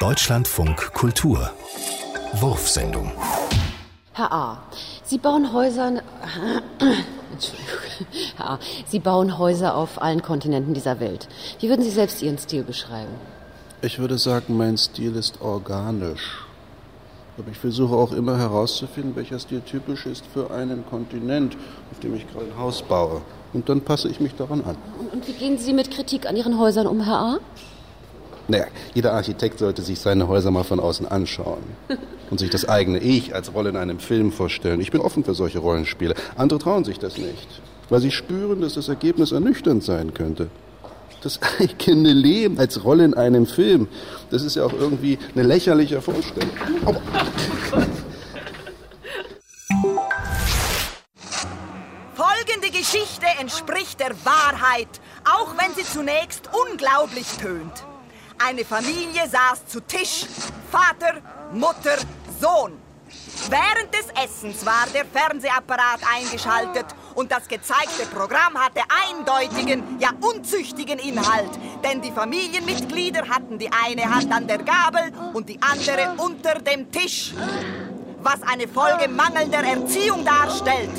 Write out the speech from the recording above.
Deutschlandfunk Kultur Wurfsendung Herr A., Sie bauen Häuser. Entschuldigung. Herr A., Sie bauen Häuser auf allen Kontinenten dieser Welt. Wie würden Sie selbst Ihren Stil beschreiben? Ich würde sagen, mein Stil ist organisch. Aber ich versuche auch immer herauszufinden, welcher Stil typisch ist für einen Kontinent, auf dem ich gerade ein Haus baue. Und dann passe ich mich daran an. Und, und wie gehen Sie mit Kritik an Ihren Häusern um, Herr A.? Naja, jeder Architekt sollte sich seine Häuser mal von außen anschauen und sich das eigene Ich als Rolle in einem Film vorstellen. Ich bin offen für solche Rollenspiele. Andere trauen sich das nicht, weil sie spüren, dass das Ergebnis ernüchternd sein könnte. Das eigene Leben als Rolle in einem Film, das ist ja auch irgendwie eine lächerliche Vorstellung. Aber Folgende Geschichte entspricht der Wahrheit, auch wenn sie zunächst unglaublich tönt. Eine Familie saß zu Tisch, Vater, Mutter, Sohn. Während des Essens war der Fernsehapparat eingeschaltet und das gezeigte Programm hatte eindeutigen, ja unzüchtigen Inhalt, denn die Familienmitglieder hatten die eine Hand an der Gabel und die andere unter dem Tisch. Was eine Folge mangelnder Erziehung darstellt.